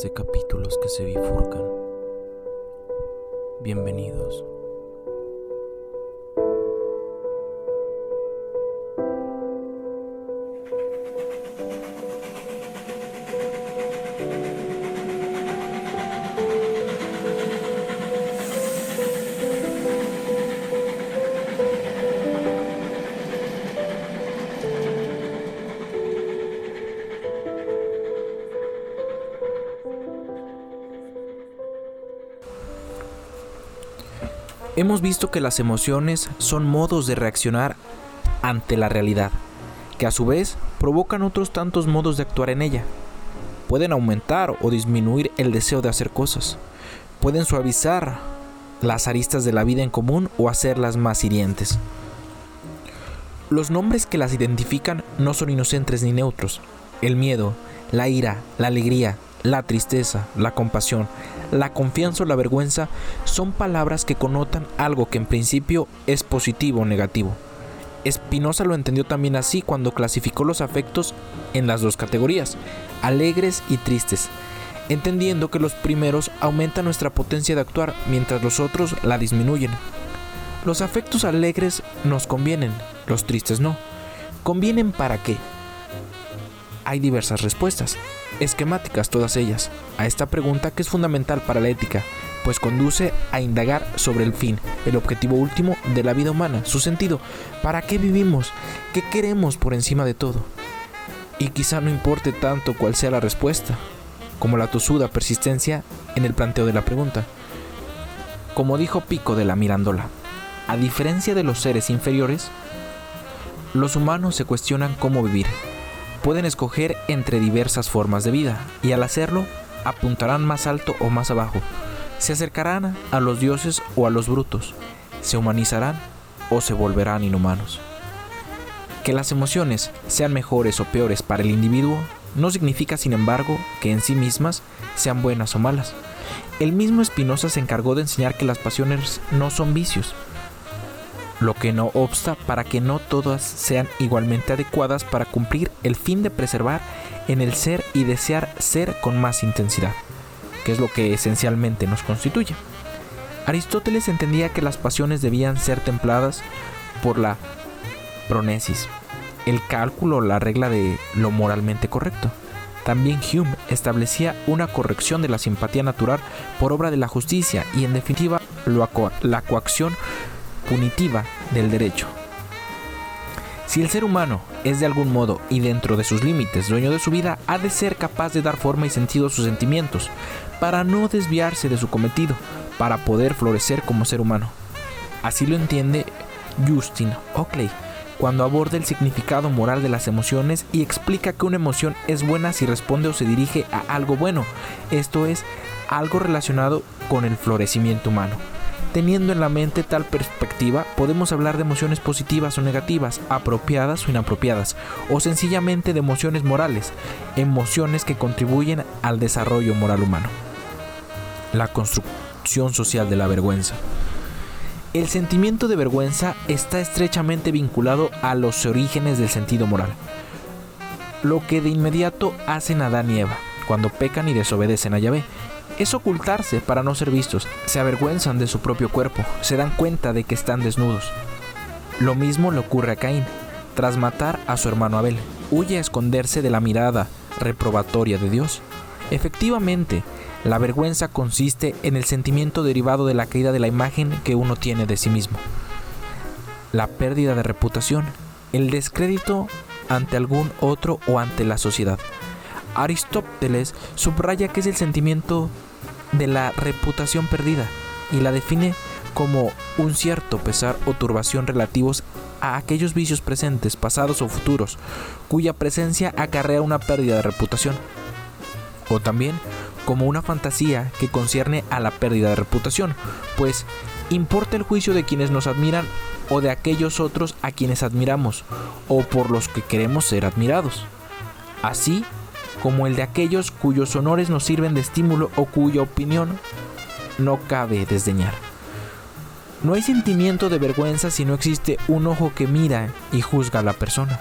de capítulos que se bifurcan. Bienvenidos. Hemos visto que las emociones son modos de reaccionar ante la realidad, que a su vez provocan otros tantos modos de actuar en ella. Pueden aumentar o disminuir el deseo de hacer cosas. Pueden suavizar las aristas de la vida en común o hacerlas más hirientes. Los nombres que las identifican no son inocentes ni neutros. El miedo, la ira, la alegría, la tristeza, la compasión, la confianza o la vergüenza son palabras que connotan algo que en principio es positivo o negativo. Spinoza lo entendió también así cuando clasificó los afectos en las dos categorías, alegres y tristes, entendiendo que los primeros aumentan nuestra potencia de actuar mientras los otros la disminuyen. Los afectos alegres nos convienen, los tristes no. ¿Convienen para qué? Hay diversas respuestas esquemáticas todas ellas, a esta pregunta que es fundamental para la ética, pues conduce a indagar sobre el fin, el objetivo último de la vida humana, su sentido, para qué vivimos, qué queremos por encima de todo. Y quizá no importe tanto cuál sea la respuesta, como la tosuda persistencia en el planteo de la pregunta. Como dijo Pico de la Mirandola, a diferencia de los seres inferiores, los humanos se cuestionan cómo vivir, pueden escoger entre diversas formas de vida y al hacerlo apuntarán más alto o más abajo, se acercarán a los dioses o a los brutos, se humanizarán o se volverán inhumanos. Que las emociones sean mejores o peores para el individuo no significa, sin embargo, que en sí mismas sean buenas o malas. El mismo Spinoza se encargó de enseñar que las pasiones no son vicios, lo que no obsta para que no todas sean igualmente adecuadas para cumplir el fin de preservar en el ser y desear ser con más intensidad, que es lo que esencialmente nos constituye. Aristóteles entendía que las pasiones debían ser templadas por la pronesis, el cálculo la regla de lo moralmente correcto. También Hume establecía una corrección de la simpatía natural por obra de la justicia y en definitiva la coacción punitiva del derecho. Si el ser humano es de algún modo y dentro de sus límites dueño de su vida, ha de ser capaz de dar forma y sentido a sus sentimientos, para no desviarse de su cometido, para poder florecer como ser humano. Así lo entiende Justin Oakley cuando aborda el significado moral de las emociones y explica que una emoción es buena si responde o se dirige a algo bueno, esto es, algo relacionado con el florecimiento humano. Teniendo en la mente tal perspectiva, podemos hablar de emociones positivas o negativas, apropiadas o inapropiadas, o sencillamente de emociones morales, emociones que contribuyen al desarrollo moral humano. La construcción social de la vergüenza. El sentimiento de vergüenza está estrechamente vinculado a los orígenes del sentido moral, lo que de inmediato hacen Adán y Eva cuando pecan y desobedecen a Yahvé, es ocultarse para no ser vistos, se avergüenzan de su propio cuerpo, se dan cuenta de que están desnudos. Lo mismo le ocurre a Caín, tras matar a su hermano Abel, huye a esconderse de la mirada reprobatoria de Dios. Efectivamente, la vergüenza consiste en el sentimiento derivado de la caída de la imagen que uno tiene de sí mismo. La pérdida de reputación, el descrédito ante algún otro o ante la sociedad. Aristóteles subraya que es el sentimiento de la reputación perdida y la define como un cierto pesar o turbación relativos a aquellos vicios presentes, pasados o futuros, cuya presencia acarrea una pérdida de reputación. O también como una fantasía que concierne a la pérdida de reputación, pues importa el juicio de quienes nos admiran o de aquellos otros a quienes admiramos, o por los que queremos ser admirados. Así, como el de aquellos cuyos honores nos sirven de estímulo o cuya opinión no cabe desdeñar. No hay sentimiento de vergüenza si no existe un ojo que mira y juzga a la persona,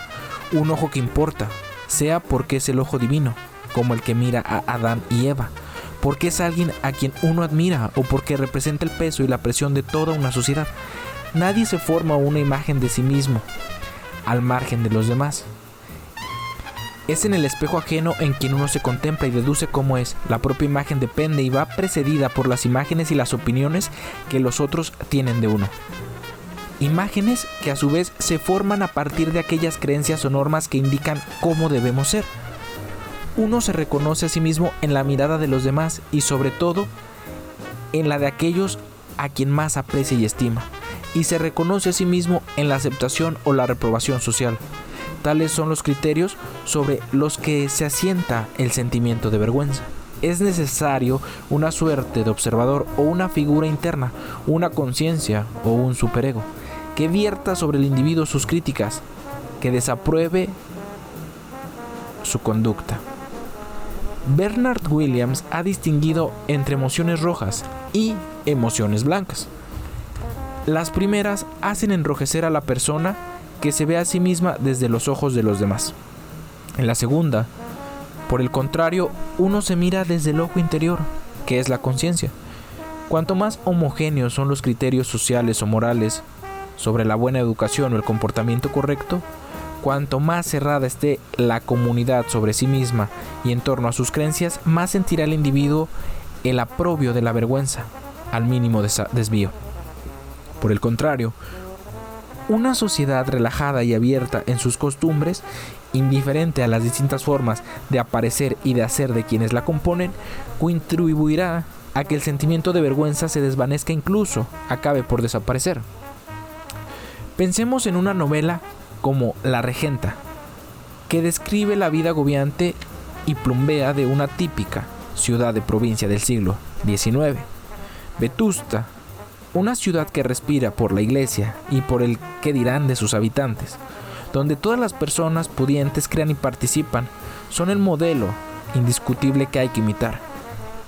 un ojo que importa, sea porque es el ojo divino, como el que mira a Adán y Eva, porque es alguien a quien uno admira o porque representa el peso y la presión de toda una sociedad. Nadie se forma una imagen de sí mismo al margen de los demás. Es en el espejo ajeno en quien uno se contempla y deduce cómo es. La propia imagen depende y va precedida por las imágenes y las opiniones que los otros tienen de uno. Imágenes que a su vez se forman a partir de aquellas creencias o normas que indican cómo debemos ser. Uno se reconoce a sí mismo en la mirada de los demás y sobre todo en la de aquellos a quien más aprecia y estima, y se reconoce a sí mismo en la aceptación o la reprobación social. Tales son los criterios sobre los que se asienta el sentimiento de vergüenza. Es necesario una suerte de observador o una figura interna, una conciencia o un superego, que vierta sobre el individuo sus críticas, que desapruebe su conducta. Bernard Williams ha distinguido entre emociones rojas y emociones blancas. Las primeras hacen enrojecer a la persona que se ve a sí misma desde los ojos de los demás. En la segunda, por el contrario, uno se mira desde el ojo interior, que es la conciencia. Cuanto más homogéneos son los criterios sociales o morales sobre la buena educación o el comportamiento correcto, cuanto más cerrada esté la comunidad sobre sí misma y en torno a sus creencias, más sentirá el individuo el aprobio de la vergüenza al mínimo desvío. Por el contrario, una sociedad relajada y abierta en sus costumbres, indiferente a las distintas formas de aparecer y de hacer de quienes la componen, contribuirá a que el sentimiento de vergüenza se desvanezca incluso acabe por desaparecer. Pensemos en una novela como La Regenta, que describe la vida agobiante y plumbea de una típica ciudad de provincia del siglo XIX. Vetusta una ciudad que respira por la iglesia y por el que dirán de sus habitantes, donde todas las personas pudientes crean y participan, son el modelo indiscutible que hay que imitar.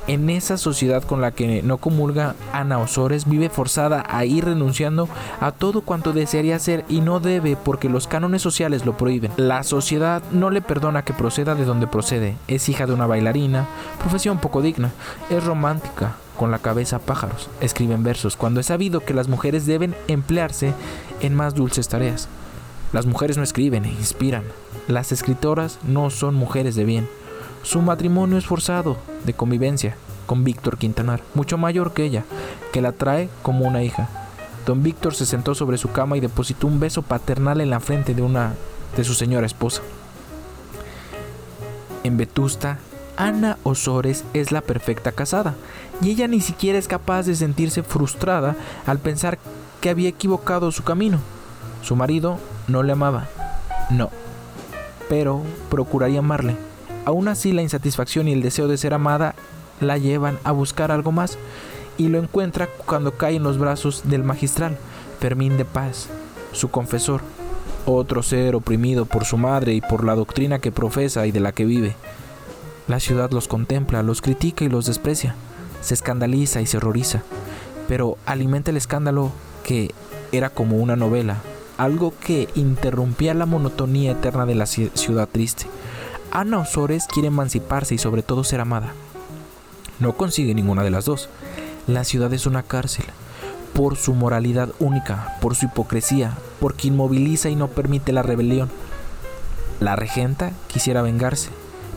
En esa sociedad con la que no comulga Ana Osores vive forzada a ir renunciando a todo cuanto desearía hacer y no debe porque los cánones sociales lo prohíben. La sociedad no le perdona que proceda de donde procede. Es hija de una bailarina, profesión poco digna, es romántica, con la cabeza pájaros, escriben versos, cuando es sabido que las mujeres deben emplearse en más dulces tareas. Las mujeres no escriben, inspiran. Las escritoras no son mujeres de bien. Su matrimonio es forzado, de convivencia, con Víctor Quintanar, mucho mayor que ella, que la trae como una hija. Don Víctor se sentó sobre su cama y depositó un beso paternal en la frente de una de su señora esposa. En Vetusta, Ana Osores es la perfecta casada, y ella ni siquiera es capaz de sentirse frustrada al pensar que había equivocado su camino. Su marido no le amaba, no, pero procuraría amarle. Aún así la insatisfacción y el deseo de ser amada la llevan a buscar algo más y lo encuentra cuando cae en los brazos del magistral, Fermín de Paz, su confesor, otro ser oprimido por su madre y por la doctrina que profesa y de la que vive. La ciudad los contempla, los critica y los desprecia, se escandaliza y se horroriza, pero alimenta el escándalo que era como una novela, algo que interrumpía la monotonía eterna de la ciudad triste. Ana Osores quiere emanciparse y sobre todo ser amada. No consigue ninguna de las dos. La ciudad es una cárcel, por su moralidad única, por su hipocresía, porque inmoviliza y no permite la rebelión. La regenta quisiera vengarse,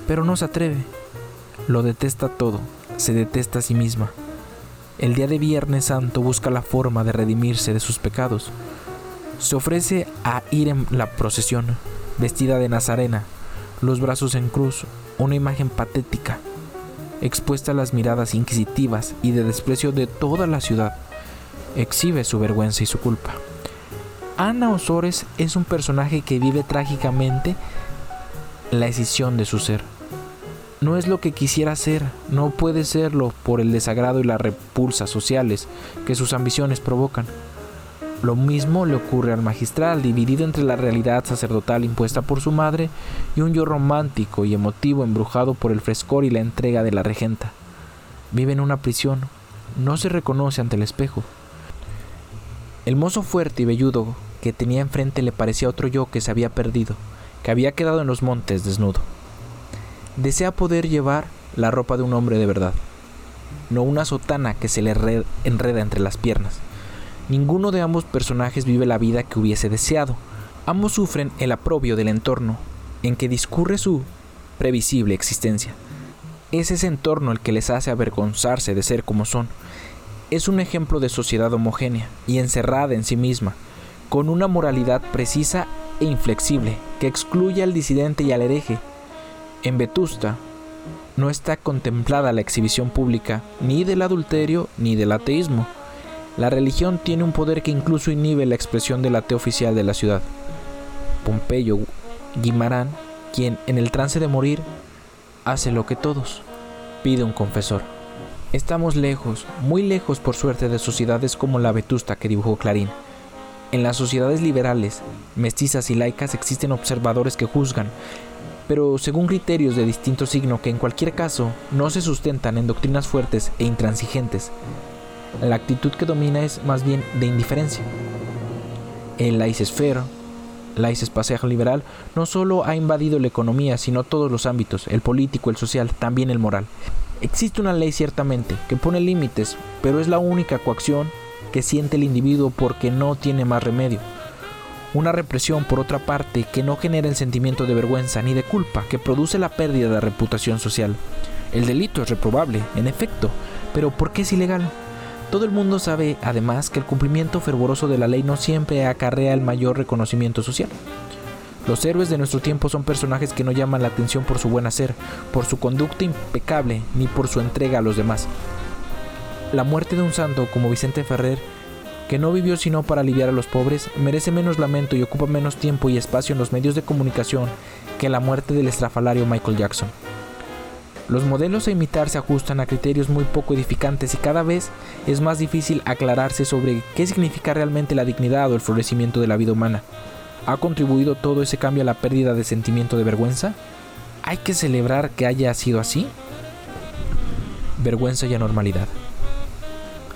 pero no se atreve. Lo detesta todo, se detesta a sí misma. El día de Viernes Santo busca la forma de redimirse de sus pecados. Se ofrece a ir en la procesión, vestida de nazarena, los brazos en cruz, una imagen patética, expuesta a las miradas inquisitivas y de desprecio de toda la ciudad. Exhibe su vergüenza y su culpa. Ana Osores es un personaje que vive trágicamente la escisión de su ser no es lo que quisiera ser, no puede serlo por el desagrado y las repulsas sociales que sus ambiciones provocan. Lo mismo le ocurre al magistral, dividido entre la realidad sacerdotal impuesta por su madre y un yo romántico y emotivo embrujado por el frescor y la entrega de la regenta. Vive en una prisión, no se reconoce ante el espejo. El mozo fuerte y velludo que tenía enfrente le parecía otro yo que se había perdido, que había quedado en los montes desnudo. Desea poder llevar la ropa de un hombre de verdad, no una sotana que se le enreda entre las piernas. Ninguno de ambos personajes vive la vida que hubiese deseado. Ambos sufren el aprobio del entorno en que discurre su previsible existencia. Es ese entorno el que les hace avergonzarse de ser como son. Es un ejemplo de sociedad homogénea y encerrada en sí misma, con una moralidad precisa e inflexible que excluye al disidente y al hereje. En Vetusta no está contemplada la exhibición pública ni del adulterio ni del ateísmo. La religión tiene un poder que incluso inhibe la expresión del ateo oficial de la ciudad. Pompeyo Guimarán, quien en el trance de morir hace lo que todos, pide un confesor. Estamos lejos, muy lejos por suerte de sociedades como la vetusta que dibujó Clarín. En las sociedades liberales, mestizas y laicas existen observadores que juzgan, pero según criterios de distinto signo que en cualquier caso no se sustentan en doctrinas fuertes e intransigentes. La actitud que domina es más bien de indiferencia. El laicesfero, laissez-passer liberal, no solo ha invadido la economía, sino todos los ámbitos, el político, el social, también el moral. Existe una ley ciertamente que pone límites, pero es la única coacción que siente el individuo porque no tiene más remedio. Una represión, por otra parte, que no genera el sentimiento de vergüenza ni de culpa, que produce la pérdida de reputación social. El delito es reprobable, en efecto, pero ¿por qué es ilegal? Todo el mundo sabe, además, que el cumplimiento fervoroso de la ley no siempre acarrea el mayor reconocimiento social. Los héroes de nuestro tiempo son personajes que no llaman la atención por su buen hacer, por su conducta impecable, ni por su entrega a los demás. La muerte de un santo como Vicente Ferrer, que no vivió sino para aliviar a los pobres, merece menos lamento y ocupa menos tiempo y espacio en los medios de comunicación que la muerte del estrafalario Michael Jackson. Los modelos a imitar se ajustan a criterios muy poco edificantes y cada vez es más difícil aclararse sobre qué significa realmente la dignidad o el florecimiento de la vida humana. ¿Ha contribuido todo ese cambio a la pérdida de sentimiento de vergüenza? ¿Hay que celebrar que haya sido así? Vergüenza y anormalidad.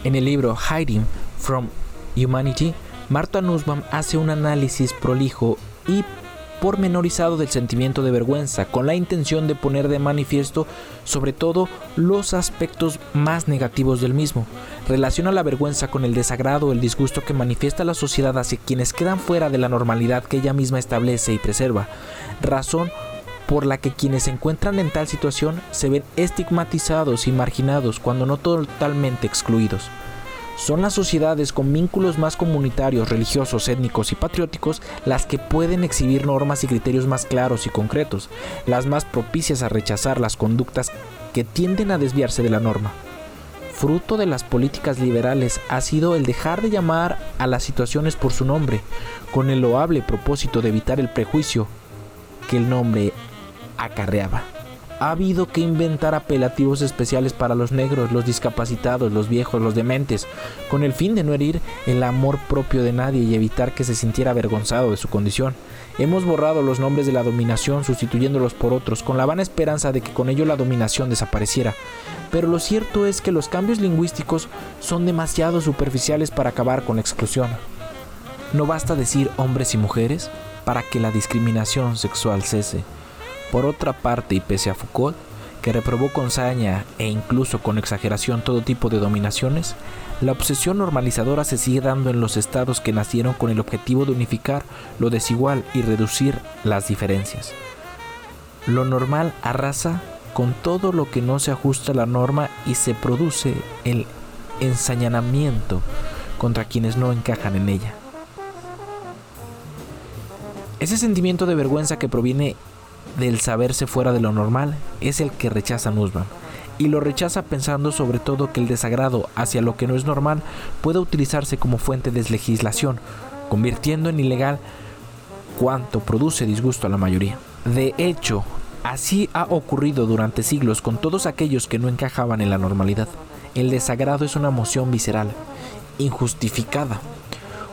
En el libro Hiding from Humanity, Marta Nussbaum hace un análisis prolijo y pormenorizado del sentimiento de vergüenza, con la intención de poner de manifiesto sobre todo los aspectos más negativos del mismo. Relaciona la vergüenza con el desagrado el disgusto que manifiesta la sociedad hacia quienes quedan fuera de la normalidad que ella misma establece y preserva, razón por la que quienes se encuentran en tal situación se ven estigmatizados y marginados cuando no totalmente excluidos. Son las sociedades con vínculos más comunitarios, religiosos, étnicos y patrióticos las que pueden exhibir normas y criterios más claros y concretos, las más propicias a rechazar las conductas que tienden a desviarse de la norma. Fruto de las políticas liberales ha sido el dejar de llamar a las situaciones por su nombre, con el loable propósito de evitar el prejuicio que el nombre acarreaba ha habido que inventar apelativos especiales para los negros, los discapacitados, los viejos, los dementes, con el fin de no herir el amor propio de nadie y evitar que se sintiera avergonzado de su condición. Hemos borrado los nombres de la dominación sustituyéndolos por otros, con la vana esperanza de que con ello la dominación desapareciera. Pero lo cierto es que los cambios lingüísticos son demasiado superficiales para acabar con la exclusión. No basta decir hombres y mujeres para que la discriminación sexual cese. Por otra parte, y pese a Foucault, que reprobó con saña e incluso con exageración todo tipo de dominaciones, la obsesión normalizadora se sigue dando en los estados que nacieron con el objetivo de unificar lo desigual y reducir las diferencias. Lo normal arrasa con todo lo que no se ajusta a la norma y se produce el ensañamiento contra quienes no encajan en ella. Ese sentimiento de vergüenza que proviene del saberse fuera de lo normal es el que rechaza Nussbaum. Y lo rechaza pensando sobre todo que el desagrado hacia lo que no es normal puede utilizarse como fuente de legislación, convirtiendo en ilegal cuanto produce disgusto a la mayoría. De hecho, así ha ocurrido durante siglos con todos aquellos que no encajaban en la normalidad. El desagrado es una emoción visceral, injustificada,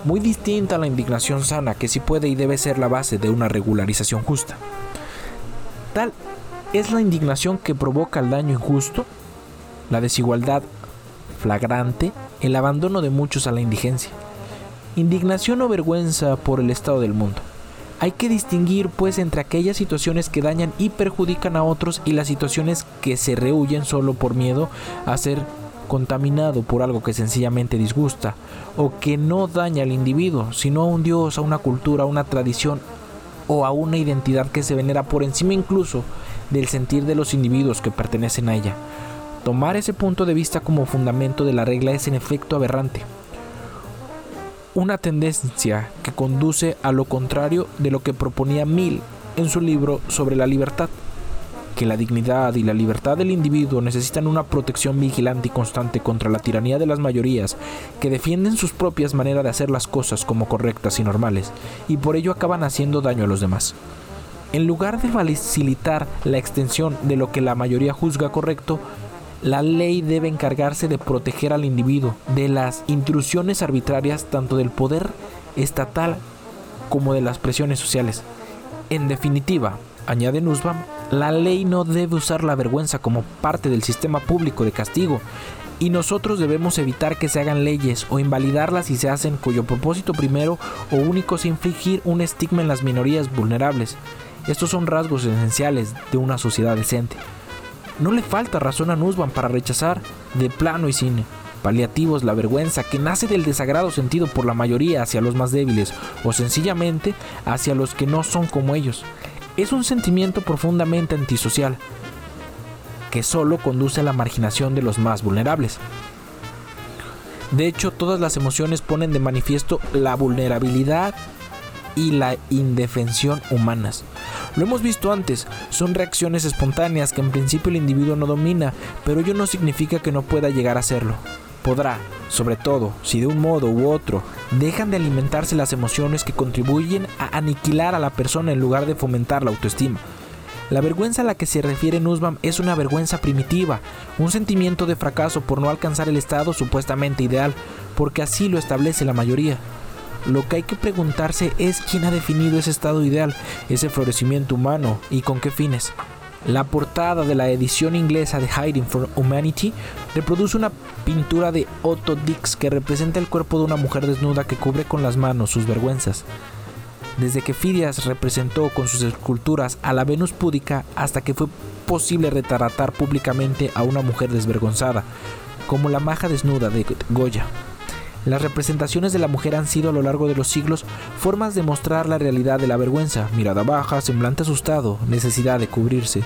muy distinta a la indignación sana que sí puede y debe ser la base de una regularización justa es la indignación que provoca el daño injusto, la desigualdad flagrante, el abandono de muchos a la indigencia. Indignación o vergüenza por el estado del mundo. Hay que distinguir pues entre aquellas situaciones que dañan y perjudican a otros y las situaciones que se rehuyen solo por miedo a ser contaminado por algo que sencillamente disgusta o que no daña al individuo, sino a un dios, a una cultura, a una tradición o a una identidad que se venera por encima incluso del sentir de los individuos que pertenecen a ella. Tomar ese punto de vista como fundamento de la regla es en efecto aberrante una tendencia que conduce a lo contrario de lo que proponía Mill en su libro sobre la libertad, que la dignidad y la libertad del individuo necesitan una protección vigilante y constante contra la tiranía de las mayorías que defienden sus propias maneras de hacer las cosas como correctas y normales, y por ello acaban haciendo daño a los demás. En lugar de facilitar la extensión de lo que la mayoría juzga correcto, la ley debe encargarse de proteger al individuo de las intrusiones arbitrarias tanto del poder estatal como de las presiones sociales. En definitiva, añade Nussbaum, la ley no debe usar la vergüenza como parte del sistema público de castigo y nosotros debemos evitar que se hagan leyes o invalidarlas si se hacen cuyo propósito primero o único es infligir un estigma en las minorías vulnerables. Estos son rasgos esenciales de una sociedad decente. No le falta razón a Nussbaum para rechazar de plano y sin paliativos la vergüenza que nace del desagrado sentido por la mayoría hacia los más débiles o sencillamente hacia los que no son como ellos. Es un sentimiento profundamente antisocial que solo conduce a la marginación de los más vulnerables. De hecho, todas las emociones ponen de manifiesto la vulnerabilidad y la indefensión humanas. Lo hemos visto antes, son reacciones espontáneas que en principio el individuo no domina, pero ello no significa que no pueda llegar a serlo. Podrá, sobre todo, si de un modo u otro dejan de alimentarse las emociones que contribuyen a aniquilar a la persona en lugar de fomentar la autoestima. La vergüenza a la que se refiere Nussbaum es una vergüenza primitiva, un sentimiento de fracaso por no alcanzar el estado supuestamente ideal, porque así lo establece la mayoría. Lo que hay que preguntarse es quién ha definido ese estado ideal, ese florecimiento humano y con qué fines. La portada de la edición inglesa de Hiding for Humanity reproduce una pintura de Otto Dix que representa el cuerpo de una mujer desnuda que cubre con las manos sus vergüenzas. Desde que Fidias representó con sus esculturas a la Venus púdica hasta que fue posible retratar públicamente a una mujer desvergonzada, como la maja desnuda de Goya. Las representaciones de la mujer han sido a lo largo de los siglos formas de mostrar la realidad de la vergüenza, mirada baja, semblante asustado, necesidad de cubrirse.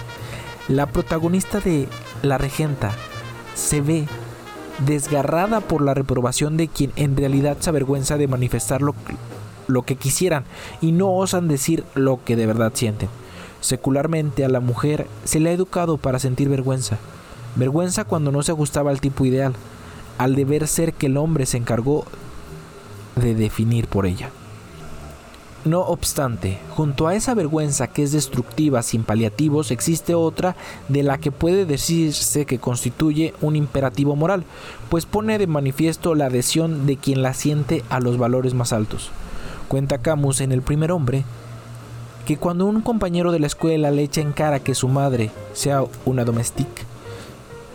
La protagonista de La Regenta se ve desgarrada por la reprobación de quien en realidad se avergüenza de manifestar lo, que quisieran y no osan decir lo que de verdad sienten. Secularmente a la mujer se le ha educado para sentir vergüenza. Vergüenza cuando no se ajustaba al tipo ideal, al deber ser que el hombre se encargó de definir por ella. No obstante, junto a esa vergüenza que es destructiva sin paliativos, existe otra de la que puede decirse que constituye un imperativo moral, pues pone de manifiesto la adhesión de quien la siente a los valores más altos. Cuenta Camus en El primer hombre que cuando un compañero de la escuela le echa en cara que su madre sea una domestique,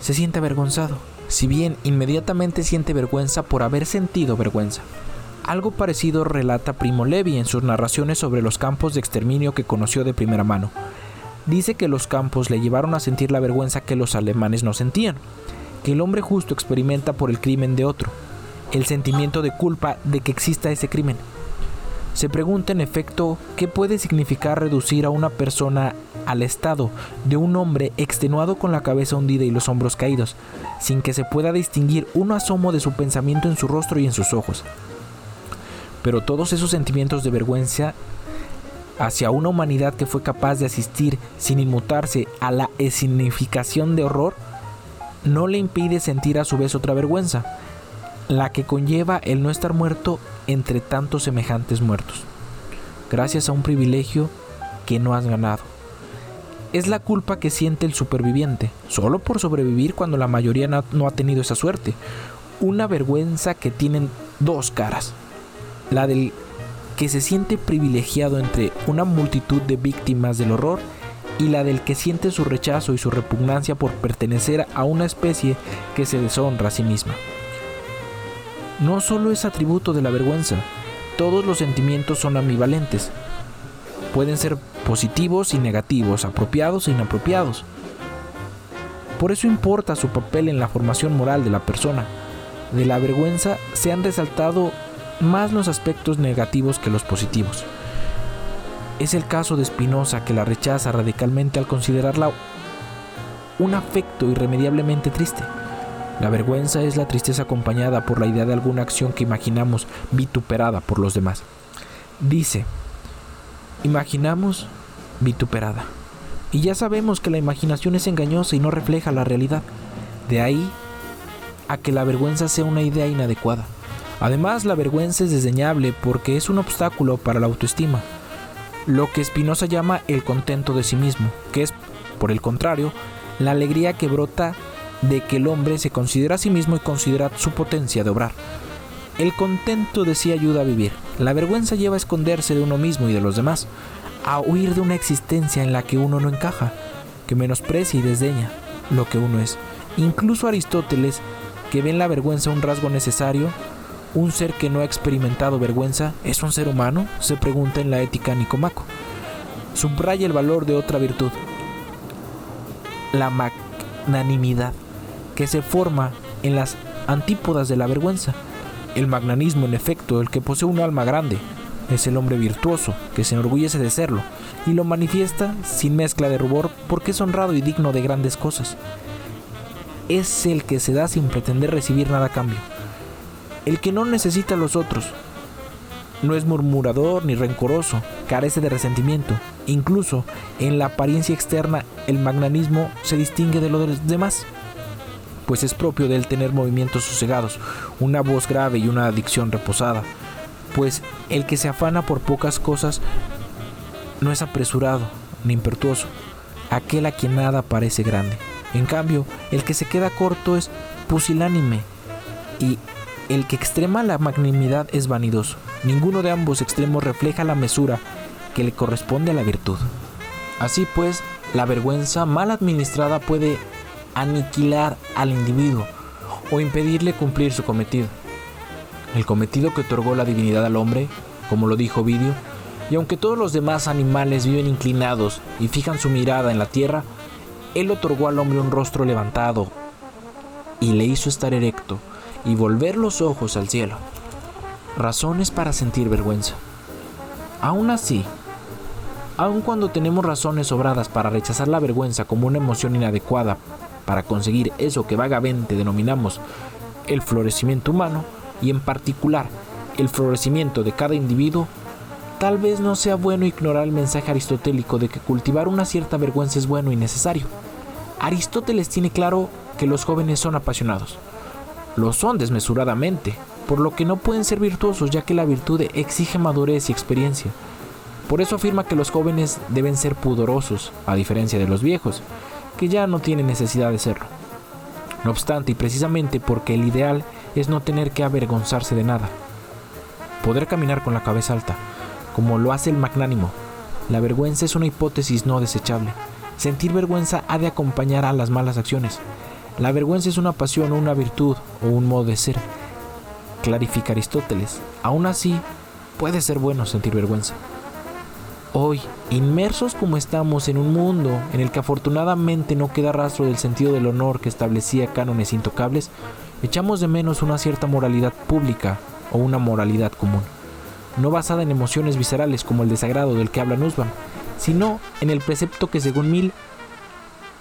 se siente avergonzado si bien inmediatamente siente vergüenza por haber sentido vergüenza. Algo parecido relata Primo Levi en sus narraciones sobre los campos de exterminio que conoció de primera mano. Dice que los campos le llevaron a sentir la vergüenza que los alemanes no sentían, que el hombre justo experimenta por el crimen de otro, el sentimiento de culpa de que exista ese crimen. Se pregunta en efecto qué puede significar reducir a una persona al estado de un hombre extenuado con la cabeza hundida y los hombros caídos, sin que se pueda distinguir un asomo de su pensamiento en su rostro y en sus ojos. Pero todos esos sentimientos de vergüenza hacia una humanidad que fue capaz de asistir sin inmutarse a la escenificación de horror, no le impide sentir a su vez otra vergüenza, la que conlleva el no estar muerto entre tantos semejantes muertos, gracias a un privilegio que no has ganado es la culpa que siente el superviviente, solo por sobrevivir cuando la mayoría no, ha tenido esa suerte. Una vergüenza que tienen dos caras. La del que se siente privilegiado entre una multitud de víctimas del horror y la del que siente su rechazo y su repugnancia por pertenecer a una especie que se deshonra a sí misma. No solo es atributo de la vergüenza, todos los sentimientos son ambivalentes, Pueden ser positivos y negativos, apropiados e inapropiados. Por eso importa su papel en la formación moral de la persona. De la vergüenza se han resaltado más los aspectos negativos que los positivos. Es el caso de Spinoza que la rechaza radicalmente al considerarla un afecto irremediablemente triste. La vergüenza es la tristeza acompañada por la idea de alguna acción que imaginamos vituperada por los demás. Dice, imaginamos vituperada. Y ya sabemos que la imaginación es engañosa y no refleja la realidad. De ahí a que la vergüenza sea una idea inadecuada. Además, la vergüenza es desdeñable porque es un obstáculo para la autoestima, lo que Spinoza llama el contento de sí mismo, que es, por el contrario, la alegría que brota de que el hombre se considera a sí mismo y considera su potencia de obrar. El contento de sí ayuda a vivir. La vergüenza lleva a esconderse de uno mismo y de los demás, a huir de una existencia en la que uno no encaja, que menosprecia y desdeña lo que uno es. Incluso Aristóteles, que ve en la vergüenza un rasgo necesario, un ser que no ha experimentado vergüenza, ¿es un ser humano? se pregunta en la ética Nicomaco. Subraya el valor de otra virtud, la magnanimidad, que se forma en las antípodas de la vergüenza. El magnanismo, en efecto, el que posee un alma grande, es el hombre virtuoso, que se enorgullece de serlo, y lo manifiesta sin mezcla de rubor porque es honrado y digno de grandes cosas. Es el que se da sin pretender recibir nada a cambio. El que no necesita a los otros. No es murmurador ni rencoroso, carece de resentimiento. Incluso en la apariencia externa el magnanismo se distingue de los demás, pues es propio de él tener movimientos sosegados, una voz grave y una dicción reposada, pues el que se afana por pocas cosas no es apresurado ni impetuoso, aquel a quien nada parece grande. En cambio, el que se queda corto es pusilánime y el que extrema la magnanimidad es vanidoso. Ninguno de ambos extremos refleja la mesura que le corresponde a la virtud. Así pues, la vergüenza mal administrada puede aniquilar al individuo o impedirle cumplir su cometido el cometido que otorgó la divinidad al hombre, como lo dijo Vidio, y aunque todos los demás animales viven inclinados y fijan su mirada en la tierra, él otorgó al hombre un rostro levantado y le hizo estar erecto y volver los ojos al cielo. Razones para sentir vergüenza. Aún así, aun cuando tenemos razones sobradas para rechazar la vergüenza como una emoción inadecuada para conseguir eso que vagamente denominamos el florecimiento humano, y en particular el florecimiento de cada individuo, tal vez no sea bueno ignorar el mensaje aristotélico de que cultivar una cierta vergüenza es bueno y necesario. Aristóteles tiene claro que los jóvenes son apasionados. Lo son desmesuradamente, por lo que no pueden ser virtuosos ya que la virtud exige madurez y experiencia. Por eso afirma que los jóvenes deben ser pudorosos, a diferencia de los viejos, que ya no tienen necesidad de serlo. No obstante, y precisamente porque el ideal es no tener que avergonzarse de nada. Poder caminar con la cabeza alta, como lo hace el magnánimo. La vergüenza es una hipótesis no desechable. Sentir vergüenza ha de acompañar a las malas acciones. La vergüenza es una pasión o una virtud o un modo de ser. Clarifica Aristóteles. Aún así, puede ser bueno sentir vergüenza. Hoy, inmersos como estamos en un mundo en el que afortunadamente no queda rastro del sentido del honor que establecía cánones intocables, echamos de menos una cierta moralidad pública o una moralidad común, no basada en emociones viscerales como el desagrado del que habla Nussbaum, sino en el precepto que según Mill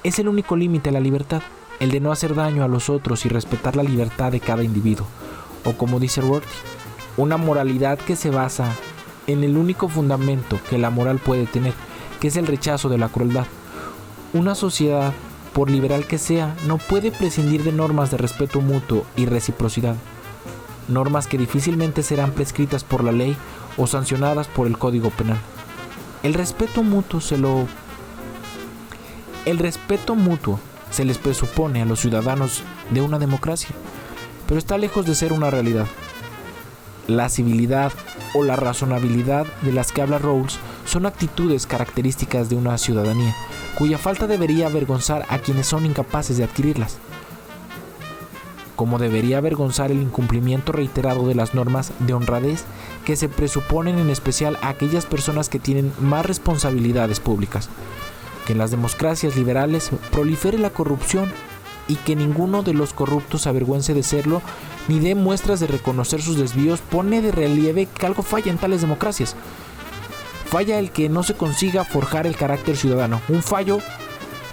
es el único límite a la libertad, el de no hacer daño a los otros y respetar la libertad de cada individuo, o como dice Rorty, una moralidad que se basa en el único fundamento que la moral puede tener, que es el rechazo de la crueldad. Una sociedad por liberal que sea, no puede prescindir de normas de respeto mutuo y reciprocidad, normas que difícilmente serán prescritas por la ley o sancionadas por el Código Penal. El respeto mutuo se lo el respeto mutuo se les presupone a los ciudadanos de una democracia, pero está lejos de ser una realidad. La civilidad o la razonabilidad de las que habla Rawls son actitudes características de una ciudadanía cuya falta debería avergonzar a quienes son incapaces de adquirirlas. como debería avergonzar el incumplimiento reiterado de las normas de honradez que se presuponen en especial a aquellas personas que tienen más responsabilidades públicas. Que en las democracias liberales prolifere la corrupción y que ninguno de los corruptos avergüence de serlo ni dé muestras de reconocer sus desvíos pone de relieve que algo falla en tales democracias. Falla el que no se consiga forjar el carácter ciudadano, un fallo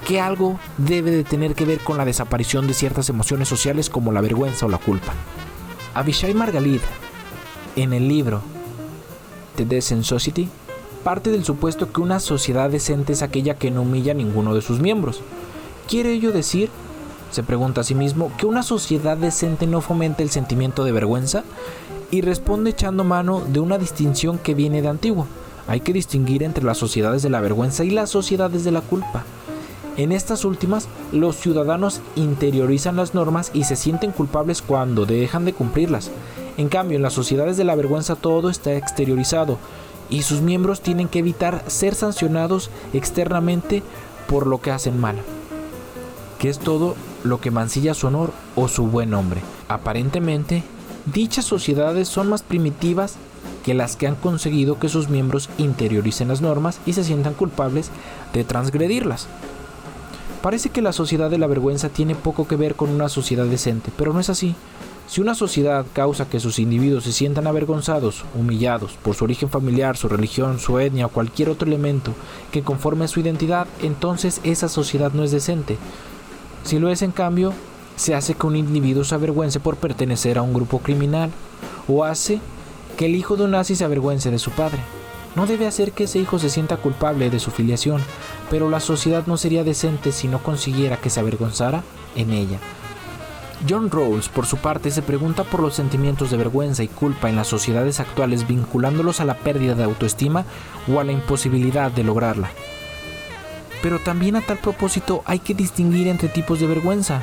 que algo debe de tener que ver con la desaparición de ciertas emociones sociales como la vergüenza o la culpa. Abishai Margalit, en el libro The Decent Society, parte del supuesto que una sociedad decente es aquella que no humilla a ninguno de sus miembros. ¿Quiere ello decir se pregunta a sí mismo que una sociedad decente no fomenta el sentimiento de vergüenza y responde echando mano de una distinción que viene de antiguo. Hay que distinguir entre las sociedades de la vergüenza y las sociedades de la culpa. En estas últimas, los ciudadanos interiorizan las normas y se sienten culpables cuando dejan de cumplirlas. En cambio, en las sociedades de la vergüenza todo está exteriorizado y sus miembros tienen que evitar ser sancionados externamente por lo que hacen mal que es todo lo que mancilla su honor o su buen nombre. Aparentemente, dichas sociedades son más primitivas que las que han conseguido que sus miembros interioricen las normas y se sientan culpables de transgredirlas. Parece que la sociedad de la vergüenza tiene poco que ver con una sociedad decente, pero no es así. Si una sociedad causa que sus individuos se sientan avergonzados, humillados por su origen familiar, su religión, su etnia o cualquier otro elemento que conforme su identidad, entonces esa sociedad no es decente, si lo es en cambio, se hace que un individuo se avergüence por pertenecer a un grupo criminal o hace que el hijo de un nazi se avergüence de su padre. No debe hacer que ese hijo se sienta culpable de su filiación, pero la sociedad no sería decente si no consiguiera que se avergonzara en ella. John Rawls, por su parte, se pregunta por los sentimientos de vergüenza y culpa en las sociedades actuales vinculándolos a la pérdida de autoestima o a la imposibilidad de lograrla. Pero también a tal propósito hay que distinguir entre tipos de vergüenza.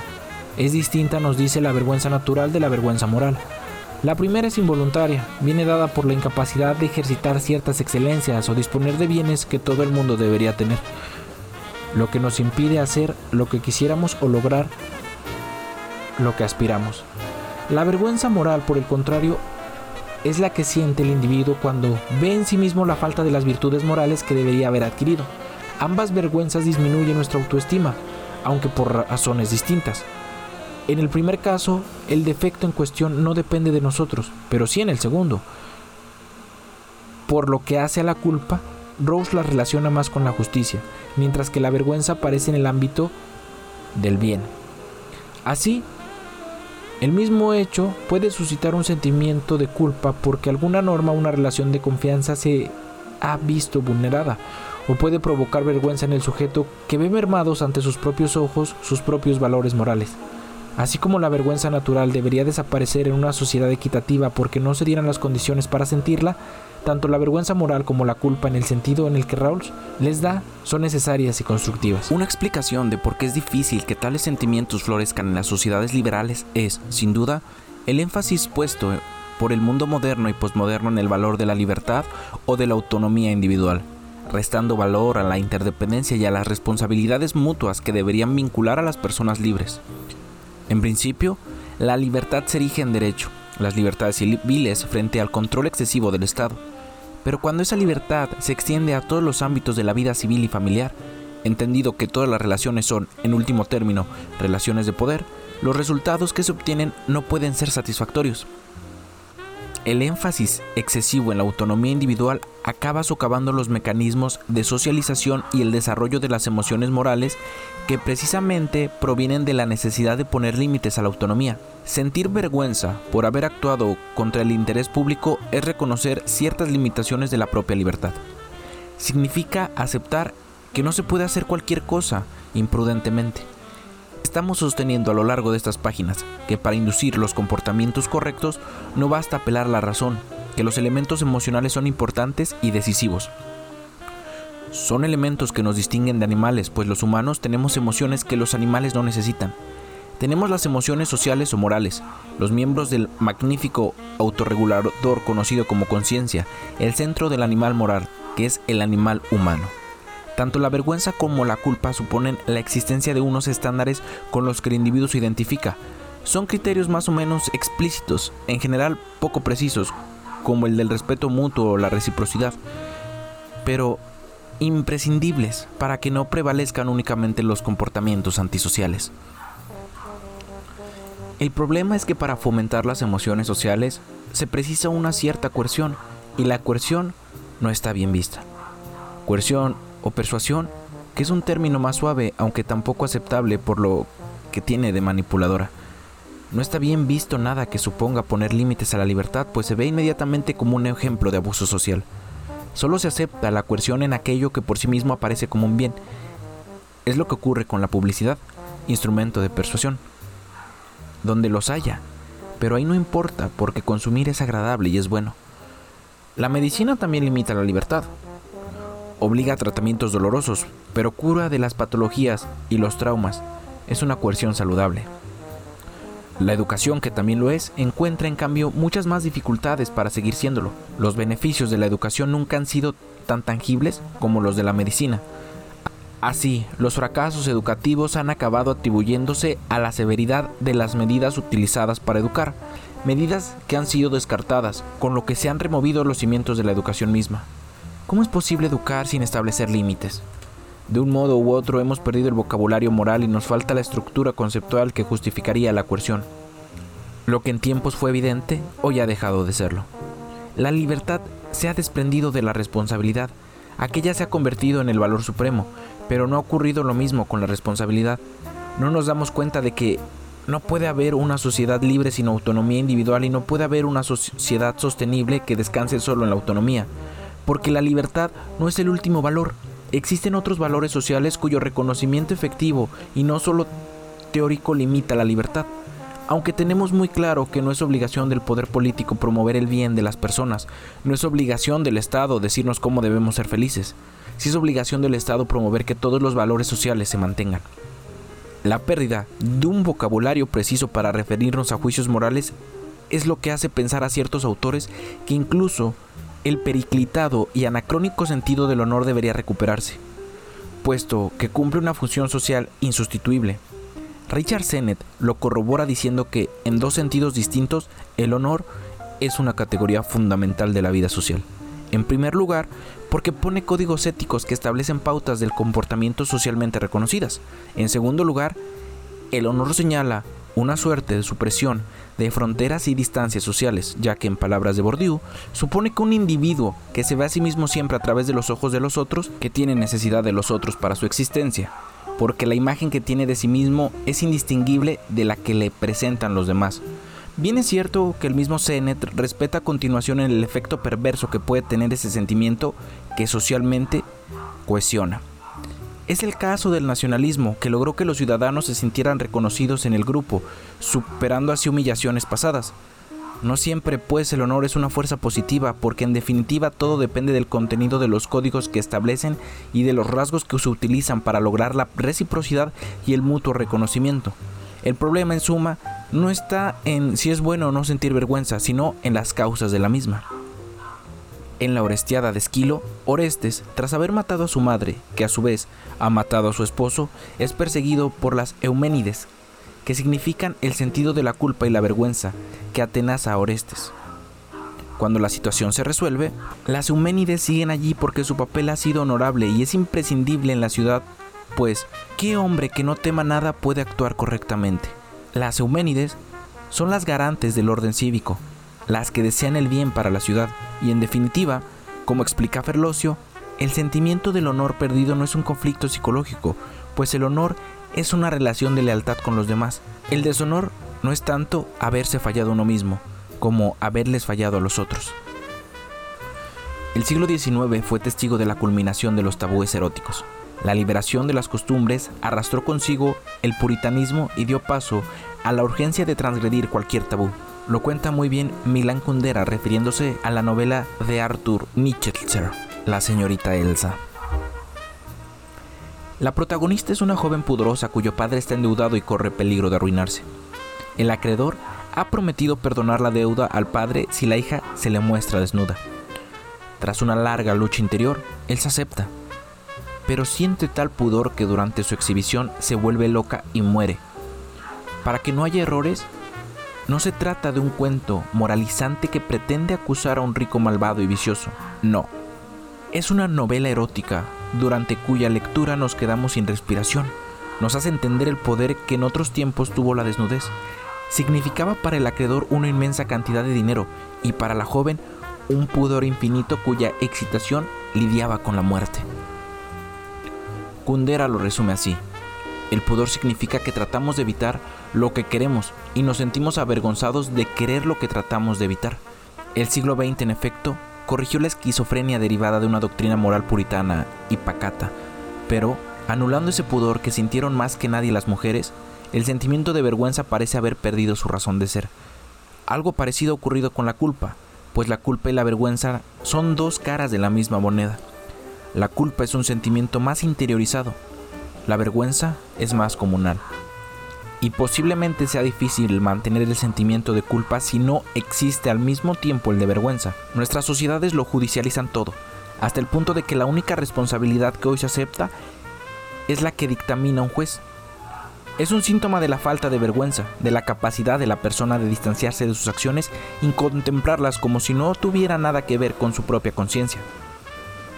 Es distinta, nos dice, la vergüenza natural de la vergüenza moral. La primera es involuntaria, viene dada por la incapacidad de ejercitar ciertas excelencias o disponer de bienes que todo el mundo debería tener, lo que nos impide hacer lo que quisiéramos o lograr lo que aspiramos. La vergüenza moral, por el contrario, es la que siente el individuo cuando ve en sí mismo la falta de las virtudes morales que debería haber adquirido. Ambas vergüenzas disminuyen nuestra autoestima, aunque por razones distintas. En el primer caso, el defecto en cuestión no depende de nosotros, pero sí en el segundo. Por lo que hace a la culpa, Rose la relaciona más con la justicia, mientras que la vergüenza aparece en el ámbito del bien. Así, el mismo hecho puede suscitar un sentimiento de culpa porque alguna norma o una relación de confianza se ha visto vulnerada o puede provocar vergüenza en el sujeto que ve mermados ante sus propios ojos sus propios valores morales. Así como la vergüenza natural debería desaparecer en una sociedad equitativa porque no se dieran las condiciones para sentirla, tanto la vergüenza moral como la culpa en el sentido en el que Rawls les da son necesarias y constructivas. Una explicación de por qué es difícil que tales sentimientos florezcan en las sociedades liberales es, sin duda, el énfasis puesto por el mundo moderno y posmoderno en el valor de la libertad o de la autonomía individual restando valor a la interdependencia y a las responsabilidades mutuas que deberían vincular a las personas libres. En principio, la libertad se erige en derecho, las libertades civiles frente al control excesivo del Estado. Pero cuando esa libertad se extiende a todos los ámbitos de la vida civil y familiar, entendido que todas las relaciones son, en último término, relaciones de poder, los resultados que se obtienen no pueden ser satisfactorios. El énfasis excesivo en la autonomía individual acaba socavando los mecanismos de socialización y el desarrollo de las emociones morales que precisamente provienen de la necesidad de poner límites a la autonomía. Sentir vergüenza por haber actuado contra el interés público es reconocer ciertas limitaciones de la propia libertad. Significa aceptar que no se puede hacer cualquier cosa imprudentemente Estamos sosteniendo a lo largo de estas páginas que para inducir los comportamientos correctos no basta apelar a la razón, que los elementos emocionales son importantes y decisivos. Son elementos que nos distinguen de animales, pues los humanos tenemos emociones que los animales no necesitan. Tenemos las emociones sociales o morales, los miembros del magnífico autorregulador conocido como conciencia, el centro del animal moral, que es el animal humano. Tanto la vergüenza como la culpa suponen la existencia de unos estándares con los que el individuo se identifica. son criterios más o menos explícitos, en general poco precisos, como el del respeto mutuo o la reciprocidad, pero imprescindibles para que no prevalezcan únicamente los comportamientos antisociales. El problema es que para fomentar las emociones sociales se precisa una cierta coerción y la coerción no está bien vista. Coerción o persuasión, que es un término más suave aunque tampoco aceptable por lo que tiene de manipuladora. No está bien visto nada que suponga poner límites a la libertad, pues se ve inmediatamente como un ejemplo de abuso social. Solo se acepta la coerción en aquello que por sí mismo aparece como un bien. Es lo que ocurre con la publicidad, instrumento de persuasión. Donde los haya, pero ahí no importa porque consumir es agradable y es bueno. La medicina también limita la libertad. Obliga a tratamientos dolorosos, pero cura de las patologías y los traumas. Es una coerción saludable. La educación, que también lo es, encuentra en cambio muchas más dificultades para seguir siéndolo. Los beneficios de la educación nunca han sido tan tangibles como los de la medicina. Así, los fracasos educativos han acabado atribuyéndose a la severidad de las medidas utilizadas para educar, medidas que han sido descartadas, con lo que se han removido los cimientos de la educación misma. ¿Cómo es posible educar sin establecer límites? De un modo u otro hemos perdido el vocabulario moral y nos falta la estructura conceptual que justificaría la coerción. Lo que en tiempos fue evidente, hoy ha dejado de serlo. La libertad se ha desprendido de la responsabilidad, aquella se ha convertido en el valor supremo, pero no ha ocurrido lo mismo con la responsabilidad. No nos damos cuenta de que no puede haber una sociedad libre sin autonomía individual y no puede haber una sociedad sostenible que descanse solo en la autonomía, porque la libertad no es el último valor, Existen otros valores sociales cuyo reconocimiento efectivo y no solo teórico limita la libertad. Aunque tenemos muy claro que no es obligación del poder político promover el bien de las personas, no es obligación del Estado decirnos cómo debemos ser felices, sí es obligación del Estado promover que todos los valores sociales se mantengan. La pérdida de un vocabulario preciso para referirnos a juicios morales es lo que hace pensar a ciertos autores que incluso el periclitado y anacrónico sentido del honor debería recuperarse, puesto que cumple una función social insustituible. Richard Sennett lo corrobora diciendo que, en dos sentidos distintos, el honor es una categoría fundamental de la vida social. En primer lugar, porque pone códigos éticos que establecen pautas del comportamiento socialmente reconocidas. En segundo lugar, el honor señala una suerte de supresión de fronteras y distancias sociales, ya que en palabras de Bourdieu, supone que un individuo que se ve a sí mismo siempre a través de los ojos de los otros, que tiene necesidad de los otros para su existencia, porque la imagen que tiene de sí mismo es indistinguible de la que le presentan los demás. Bien es cierto que el mismo Sennett respeta a continuación el efecto perverso que puede tener ese sentimiento que socialmente cohesiona. Es el caso del nacionalismo, que logró que los ciudadanos se sintieran reconocidos en el grupo, superando así humillaciones pasadas. No siempre, pues, el honor es una fuerza positiva, porque en definitiva todo depende del contenido de los códigos que establecen y de los rasgos que se utilizan para lograr la reciprocidad y el mutuo reconocimiento. El problema, en suma, no está en si es bueno o no sentir vergüenza, sino en las causas de la misma. En la Orestiada de Esquilo, Orestes, tras haber matado a su madre, que a su vez ha matado a su esposo, es perseguido por las Euménides, que significan el sentido de la culpa y la vergüenza que atenaza a Orestes. Cuando la situación se resuelve, las Euménides siguen allí porque su papel ha sido honorable y es imprescindible en la ciudad, pues, ¿qué hombre que no tema nada puede actuar correctamente? Las Euménides son las garantes del orden cívico, las que desean el bien para la ciudad, y en definitiva, como explica Ferlosio, el sentimiento del honor perdido no es un conflicto psicológico, pues el honor es una relación de lealtad con los demás. El deshonor no es tanto haberse fallado uno mismo, como haberles fallado a los otros. El siglo XIX fue testigo de la culminación de los tabúes eróticos. La liberación de las costumbres arrastró consigo el puritanismo y dio paso a la urgencia de transgredir cualquier tabú. Lo cuenta muy bien Milan Kundera refiriéndose a la novela de Arthur Nicholson, La señorita Elsa. La protagonista es una joven pudorosa cuyo padre está endeudado y corre peligro de arruinarse. El acreedor ha prometido perdonar la deuda al padre si la hija se le muestra desnuda. Tras una larga lucha interior, Elsa acepta, pero siente tal pudor que durante su exhibición se vuelve loca y muere. Para que no haya errores, No se trata de un cuento moralizante que pretende acusar a un rico malvado y vicioso, no. Es una novela erótica durante cuya lectura nos quedamos sin respiración. Nos hace entender el poder que en otros tiempos tuvo la desnudez. Significaba para el acreedor una inmensa cantidad de dinero y para la joven un pudor infinito cuya excitación lidiaba con la muerte. Kundera lo resume así. El pudor significa que tratamos de evitar lo que queremos y nos sentimos avergonzados de querer lo que tratamos de evitar. El siglo XX, en efecto, corrigió la esquizofrenia derivada de una doctrina moral puritana y pacata, pero, anulando ese pudor que sintieron más que nadie las mujeres, el sentimiento de vergüenza parece haber perdido su razón de ser. Algo parecido ha ocurrido con la culpa, pues la culpa y la vergüenza son dos caras de la misma moneda. La culpa es un sentimiento más interiorizado, la vergüenza es más comunal. Y posiblemente sea difícil mantener el sentimiento de culpa si no existe al mismo tiempo el de vergüenza. Nuestras sociedades lo judicializan todo, hasta el punto de que la única responsabilidad que hoy se acepta es la que dictamina un juez. Es un síntoma de la falta de vergüenza, de la capacidad de la persona de distanciarse de sus acciones y contemplarlas como si no tuviera nada que ver con su propia conciencia.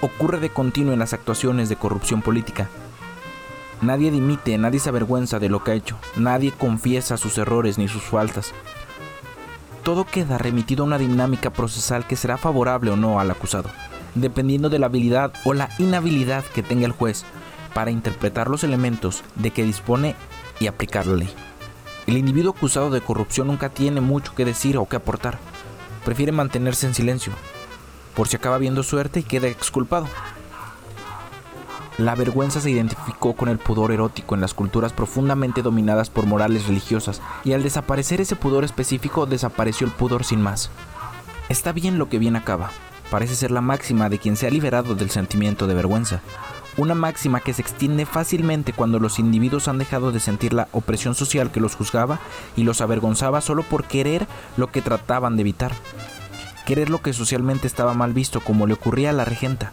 Ocurre de continuo en las actuaciones de corrupción política, Nadie dimite, nadie se avergüenza de lo que ha hecho, nadie confiesa sus errores ni sus faltas. Todo queda remitido a una dinámica procesal que será favorable o no al acusado, dependiendo de la habilidad o la inhabilidad que tenga el juez para interpretar los elementos de que dispone y aplicar la ley. El individuo acusado de corrupción nunca tiene mucho que decir o que aportar. Prefiere mantenerse en silencio, por si acaba viendo suerte y queda exculpado. La vergüenza se identificó con el pudor erótico en las culturas profundamente dominadas por morales religiosas, y al desaparecer ese pudor específico desapareció el pudor sin más. Está bien lo que bien acaba, parece ser la máxima de quien se ha liberado del sentimiento de vergüenza, una máxima que se extiende fácilmente cuando los individuos han dejado de sentir la opresión social que los juzgaba y los avergonzaba solo por querer lo que trataban de evitar, querer lo que socialmente estaba mal visto como le ocurría a la regenta,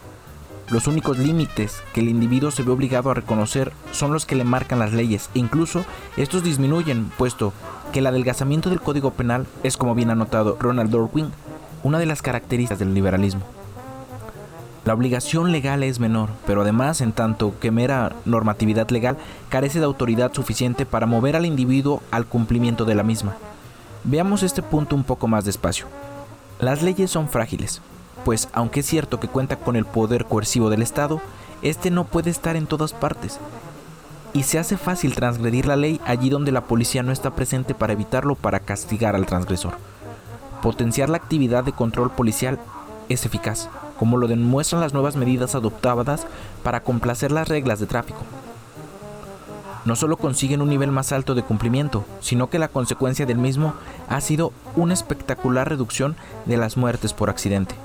los únicos límites que el individuo se ve obligado a reconocer son los que le marcan las leyes e incluso estos disminuyen, puesto que el adelgazamiento del Código Penal es, como bien ha notado Ronald Dorwin, una de las características del liberalismo. La obligación legal es menor, pero además, en tanto que mera normatividad legal, carece de autoridad suficiente para mover al individuo al cumplimiento de la misma. Veamos este punto un poco más despacio. Las leyes son frágiles, pues aunque es cierto que cuenta con el poder coercivo del Estado, este no puede estar en todas partes. Y se hace fácil transgredir la ley allí donde la policía no está presente para evitarlo para castigar al transgresor. Potenciar la actividad de control policial es eficaz, como lo demuestran las nuevas medidas adoptadas para complacer las reglas de tráfico. No solo consiguen un nivel más alto de cumplimiento, sino que la consecuencia del mismo ha sido una espectacular reducción de las muertes por accidente.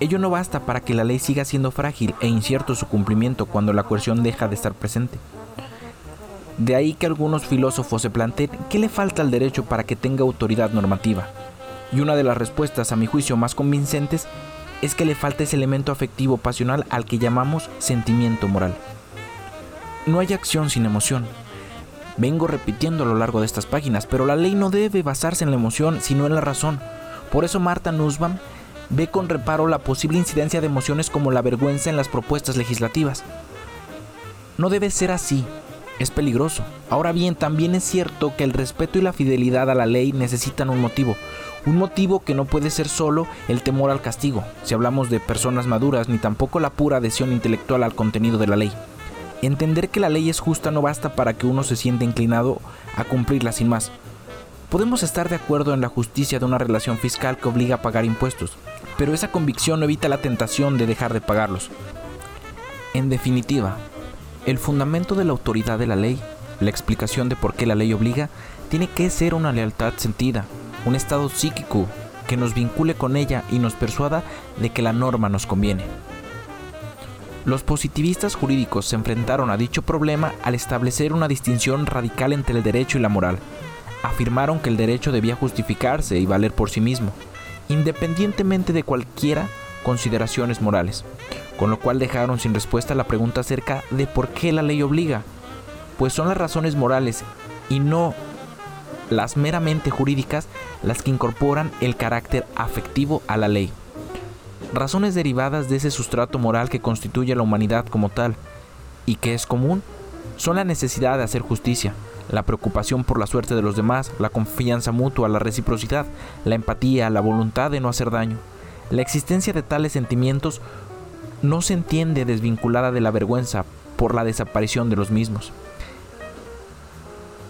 Ello no basta para que la ley siga siendo frágil e incierto su cumplimiento cuando la coerción deja de estar presente. De ahí que algunos filósofos se planteen qué le falta al derecho para que tenga autoridad normativa. Y una de las respuestas, a mi juicio, más convincentes es que le falta ese elemento afectivo pasional al que llamamos sentimiento moral. No hay acción sin emoción. Vengo repitiendo a lo largo de estas páginas, pero la ley no debe basarse en la emoción, sino en la razón. Por eso Marta Nussbaum ve con reparo la posible incidencia de emociones como la vergüenza en las propuestas legislativas. No debe ser así, es peligroso. Ahora bien, también es cierto que el respeto y la fidelidad a la ley necesitan un motivo, un motivo que no puede ser solo el temor al castigo, si hablamos de personas maduras, ni tampoco la pura adhesión intelectual al contenido de la ley. Entender que la ley es justa no basta para que uno se sienta inclinado a cumplirla sin más. Podemos estar de acuerdo en la justicia de una relación fiscal que obliga a pagar impuestos, pero esa convicción no evita la tentación de dejar de pagarlos. En definitiva, el fundamento de la autoridad de la ley, la explicación de por qué la ley obliga, tiene que ser una lealtad sentida, un estado psíquico que nos vincule con ella y nos persuada de que la norma nos conviene. Los positivistas jurídicos se enfrentaron a dicho problema al establecer una distinción radical entre el derecho y la moral. Afirmaron que el derecho debía justificarse y valer por sí mismo, independientemente de cualquiera consideraciones morales, con lo cual dejaron sin respuesta la pregunta acerca de por qué la ley obliga, pues son las razones morales y no las meramente jurídicas las que incorporan el carácter afectivo a la ley. Razones derivadas de ese sustrato moral que constituye la humanidad como tal y que es común son la necesidad de hacer justicia, la preocupación por la suerte de los demás, la confianza mutua, la reciprocidad, la empatía, la voluntad de no hacer daño. La existencia de tales sentimientos no se entiende desvinculada de la vergüenza por la desaparición de los mismos.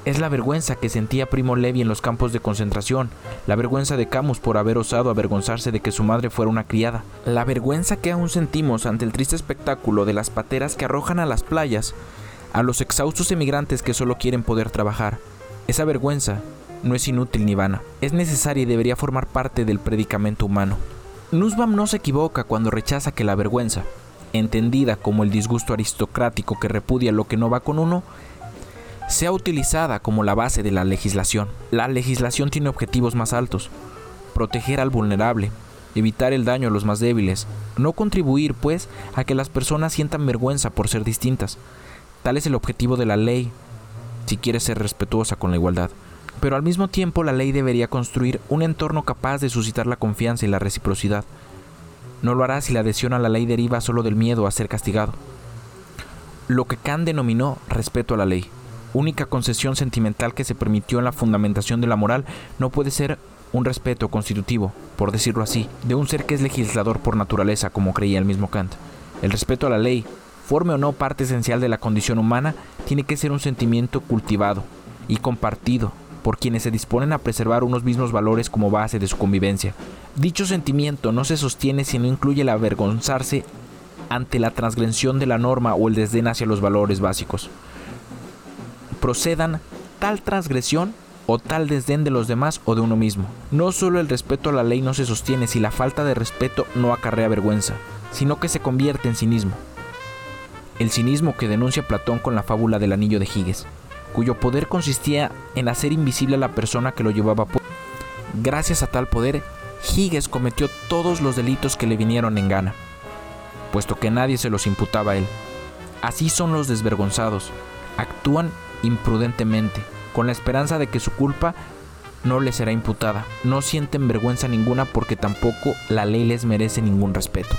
Es la vergüenza que sentía Primo Levi en los campos de concentración, la vergüenza de Camus por haber osado avergonzarse de que su madre fuera una criada, la vergüenza que aún sentimos ante el triste espectáculo de las pateras que arrojan a las playas a los exhaustos emigrantes que solo quieren poder trabajar. Esa vergüenza no es inútil ni vana, es necesaria y debería formar parte del predicamento humano. Nussbaum no se equivoca cuando rechaza que la vergüenza, entendida como el disgusto aristocrático que repudia lo que no va con uno, sea utilizada como la base de la legislación. La legislación tiene objetivos más altos, proteger al vulnerable, evitar el daño a los más débiles, no contribuir, pues, a que las personas sientan vergüenza por ser distintas. Tal es el objetivo de la ley, si quiere ser respetuosa con la igualdad. Pero al mismo tiempo la ley debería construir un entorno capaz de suscitar la confianza y la reciprocidad. No lo hará si la adhesión a la ley deriva solo del miedo a ser castigado. Lo que Kant denominó respeto a la ley única concesión sentimental que se permitió en la fundamentación de la moral no puede ser un respeto constitutivo, por decirlo así, de un ser que es legislador por naturaleza, como creía el mismo Kant. El respeto a la ley, forme o no parte esencial de la condición humana, tiene que ser un sentimiento cultivado y compartido por quienes se disponen a preservar unos mismos valores como base de su convivencia. Dicho sentimiento no se sostiene si no incluye el avergonzarse ante la transgresión de la norma o el desdén hacia los valores básicos procedan tal transgresión o tal desdén de los demás o de uno mismo. No solo el respeto a la ley no se sostiene si la falta de respeto no acarrea vergüenza, sino que se convierte en cinismo. El cinismo que denuncia Platón con la fábula del anillo de Giges, cuyo poder consistía en hacer invisible a la persona que lo llevaba por... Gracias a tal poder, Giges cometió todos los delitos que le vinieron en gana, puesto que nadie se los imputaba a él. Así son los desvergonzados, actúan imprudentemente, con la esperanza de que su culpa no les será imputada. No sienten vergüenza ninguna porque tampoco la ley les merece ningún respeto.